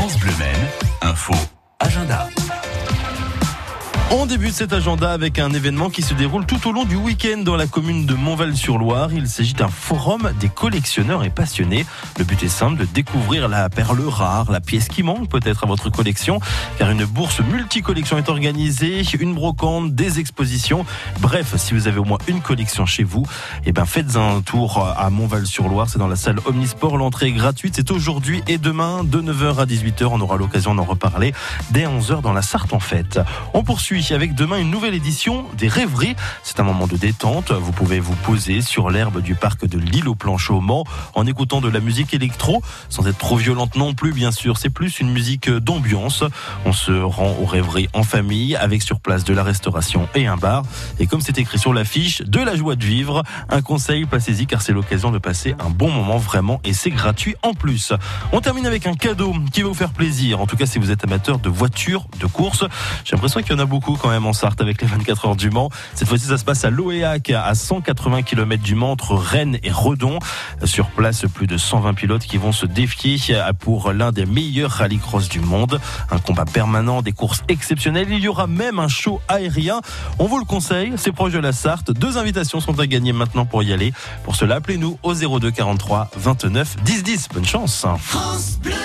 France Bleu Maine, info, agenda. On débute cet agenda avec un événement qui se déroule tout au long du week-end dans la commune de Montval-sur-Loire. Il s'agit d'un forum des collectionneurs et passionnés. Le but est simple de découvrir la perle rare, la pièce qui manque peut-être à votre collection, car une bourse multi-collection est organisée, une brocante, des expositions. Bref, si vous avez au moins une collection chez vous, eh ben faites un tour à Montval-sur-Loire. C'est dans la salle Omnisport. L'entrée est gratuite. C'est aujourd'hui et demain de 9h à 18h. On aura l'occasion d'en reparler dès 11h dans la Sarthe en fête. On poursuit avec demain une nouvelle édition des rêveries. C'est un moment de détente. Vous pouvez vous poser sur l'herbe du parc de l'île au plancher au Mans en écoutant de la musique électro, sans être trop violente non plus, bien sûr. C'est plus une musique d'ambiance. On se rend aux rêveries en famille avec sur place de la restauration et un bar. Et comme c'est écrit sur l'affiche, de la joie de vivre. Un conseil, passez-y car c'est l'occasion de passer un bon moment vraiment et c'est gratuit en plus. On termine avec un cadeau qui va vous faire plaisir. En tout cas, si vous êtes amateur de voitures, de courses, j'ai l'impression qu'il y en a beaucoup quand même en Sarthe avec les 24 heures du Mans. Cette fois-ci, ça se passe à l'OEAC, à 180 km du Mans, entre Rennes et Redon. Sur place, plus de 120 pilotes qui vont se défier pour l'un des meilleurs rallycross du monde. Un combat permanent, des courses exceptionnelles. Il y aura même un show aérien. On vous le conseille, c'est proche de la Sarthe. Deux invitations sont à gagner maintenant pour y aller. Pour cela, appelez-nous au 02 43 29 10 10. Bonne chance. France Bleu.